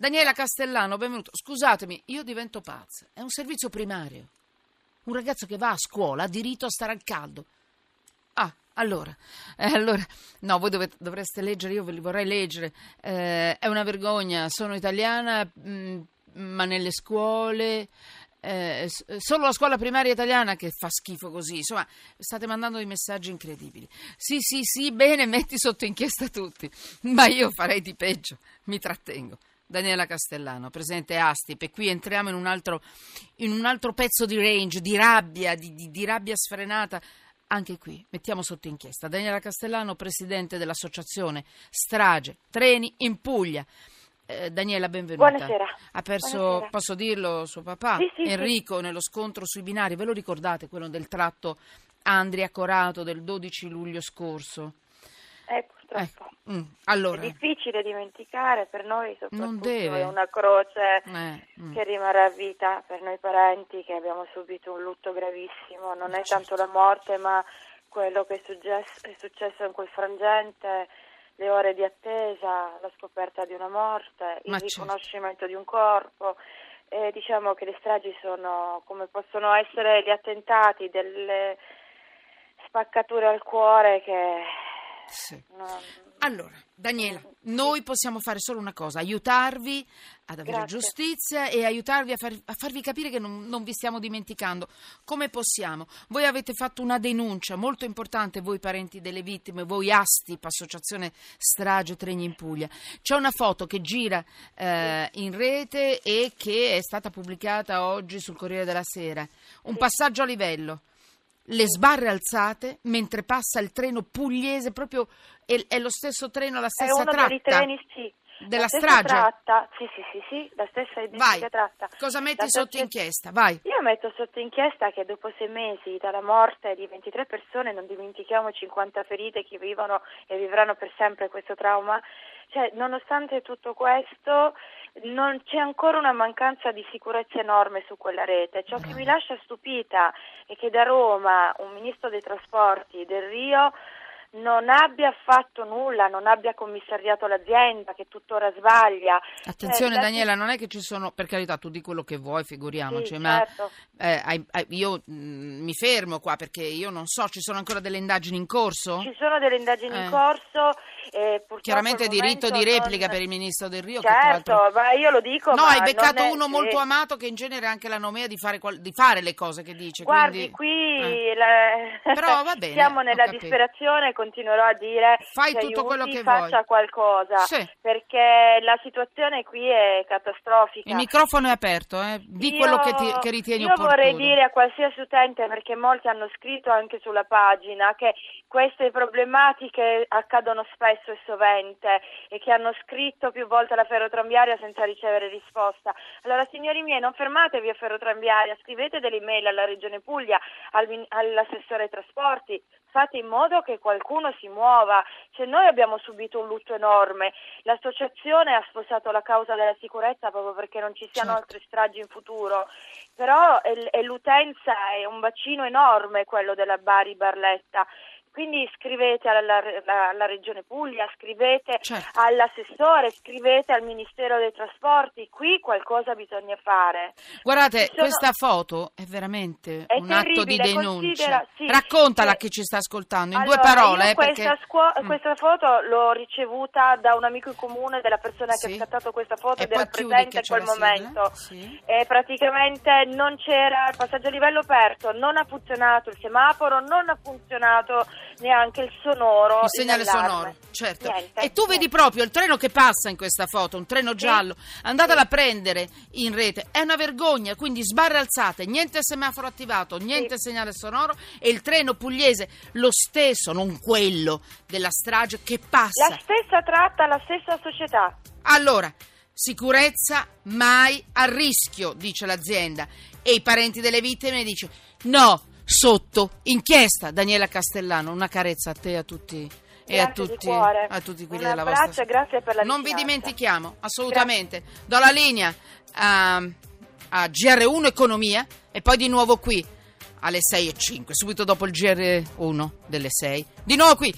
Daniela Castellano, benvenuto. Scusatemi, io divento pazza. È un servizio primario. Un ragazzo che va a scuola ha diritto a stare al caldo. Ah, allora, eh, allora, no, voi dovete, dovreste leggere, io ve li vorrei leggere. Eh, è una vergogna, sono italiana, mh, ma nelle scuole... Eh, solo la scuola primaria italiana che fa schifo così. Insomma, state mandando dei messaggi incredibili. Sì, sì, sì, bene, metti sotto inchiesta tutti. Ma io farei di peggio. Mi trattengo. Daniela Castellano, presidente Astip, e qui entriamo in un altro, in un altro pezzo di range, di rabbia, di, di, di rabbia sfrenata. Anche qui mettiamo sotto inchiesta Daniela Castellano, presidente dell'associazione Strage Treni in Puglia. Eh, Daniela, benvenuta. Buonasera. Ha perso, Buonasera. posso dirlo, suo papà, Sì, sì, Enrico, nello scontro sui binari. Ve lo ricordate quello del tratto Andria-Corato del 12 luglio scorso? Purtroppo. Ecco. Mm, Allora, È difficile dimenticare per noi, soprattutto è una croce eh, mm. che rimarrà a vita per noi parenti che abbiamo subito un lutto gravissimo. Non è Certo. tanto la morte, ma quello che è successo, è successo in quel frangente, le ore di attesa, la scoperta di una morte, il Ma certo. riconoscimento di un corpo. E diciamo che le stragi sono come possono essere gli attentati, delle spaccature al cuore che Sì. Allora, Daniela, noi possiamo fare solo una cosa, aiutarvi ad avere Grazie. giustizia e aiutarvi a, far- a farvi capire che non, non vi stiamo dimenticando. Come possiamo? Voi avete fatto una denuncia molto importante, voi parenti delle vittime, voi Astip, Associazione Strage Treni in Puglia. C'è una foto che gira eh, in rete e che è stata pubblicata oggi sul Corriere della Sera. Un passaggio a livello le sbarre alzate mentre passa il treno pugliese, proprio è, è lo stesso treno, la stessa tratta. treni, sì. della la stessa strage? Tratta, sì, sì, sì, sì, la stessa identica Vai, tratta. cosa metti La sotto inchiesta? Vai. Io metto sotto inchiesta che dopo sei mesi dalla morte di 23 persone, non dimentichiamo 50 ferite che vivono e vivranno per sempre questo trauma, cioè nonostante tutto questo non c'è ancora una mancanza di sicurezza enorme su quella rete. Ciò che mi lascia stupita è che da Roma un ministro dei trasporti del Rio non abbia fatto nulla, non abbia commissariato l'azienda che tuttora sbaglia. Attenzione Eh, la- Daniela, non è che ci sono, per carità, tu di quello che vuoi, figuriamoci, Sì, ma certo. eh, hai- hai- io mm, mi fermo qua perché io non so, ci sono ancora delle indagini in corso? Ci sono delle indagini Eh. in corso. e purtroppo Chiaramente diritto di replica non- per il ministro del Rio. Certo, l'altro- ma io lo dico. No, ma hai beccato non è- uno molto amato che in genere ha anche la nomea di fare, qual- di fare le cose che dice. Guardi, quindi- qui eh. la- Però va bene, siamo nella disperazione, continuerò a dire Fai tutto quello aiuti, che faccia vuoi. qualcosa, Sì. perché la situazione qui è catastrofica. Il microfono è aperto, eh? di Io- quello che, ti- che ritieni io opportuno. vorrei dire a qualsiasi utente, perché molti hanno scritto anche sulla pagina, che queste problematiche accadono spesso e sovente e che hanno scritto più volte alla ferrotrambiaria senza ricevere risposta. Allora, signori miei, non fermatevi a ferrotrambiaria, scrivete delle email alla Regione Puglia, all'assessore ai trasporti, fate in modo che qualcuno si muova. Cioè, noi abbiamo subito un lutto enorme, l'associazione ha sposato la causa della sicurezza proprio perché non ci siano Certo. altre stragi in futuro, però è, è l'utenza è un bacino enorme quello della Bari Barletta. Quindi scrivete alla, alla- Regione Puglia, scrivete Certo. all'assessore, scrivete al Ministero dei Trasporti, qui qualcosa bisogna fare. Guardate, sono- questa foto è veramente È un atto di denuncia. sì, Raccontala sì. a chi ci sta ascoltando, in Allora, due parole. eh, questa, perché... scuo- Mm. questa foto l'ho ricevuta da un amico in comune della persona che Sì. ha scattato questa foto E ed era presente che in quel momento. Sì. E praticamente non c'era il passaggio a livello aperto, non ha funzionato il semaforo, non ha funzionato neanche il sonoro. Il segnale sonoro, certo. Niente, e tu vedi niente. proprio il treno che passa in questa foto, un treno giallo. Andatela a prendere in rete. È una vergogna, quindi sbarre alzate, niente semaforo attivato, niente segnale sonoro e il treno pugliese lo stesso, non quello della strage che passa. La stessa tratta, la stessa società. Allora, sicurezza mai a rischio, dice l'azienda. E i parenti delle vittime dice no, sotto inchiesta. Daniela Castellano, una carezza a te e a tutti. E a Grazie tutti, a tutti quelli Un della vostra grazie per la Non vi vicinanza. dimentichiamo, assolutamente. Do la linea a, a GR1 Economia e poi di nuovo qui alle 6 e 5, subito dopo il GR1 delle 6. Di nuovo qui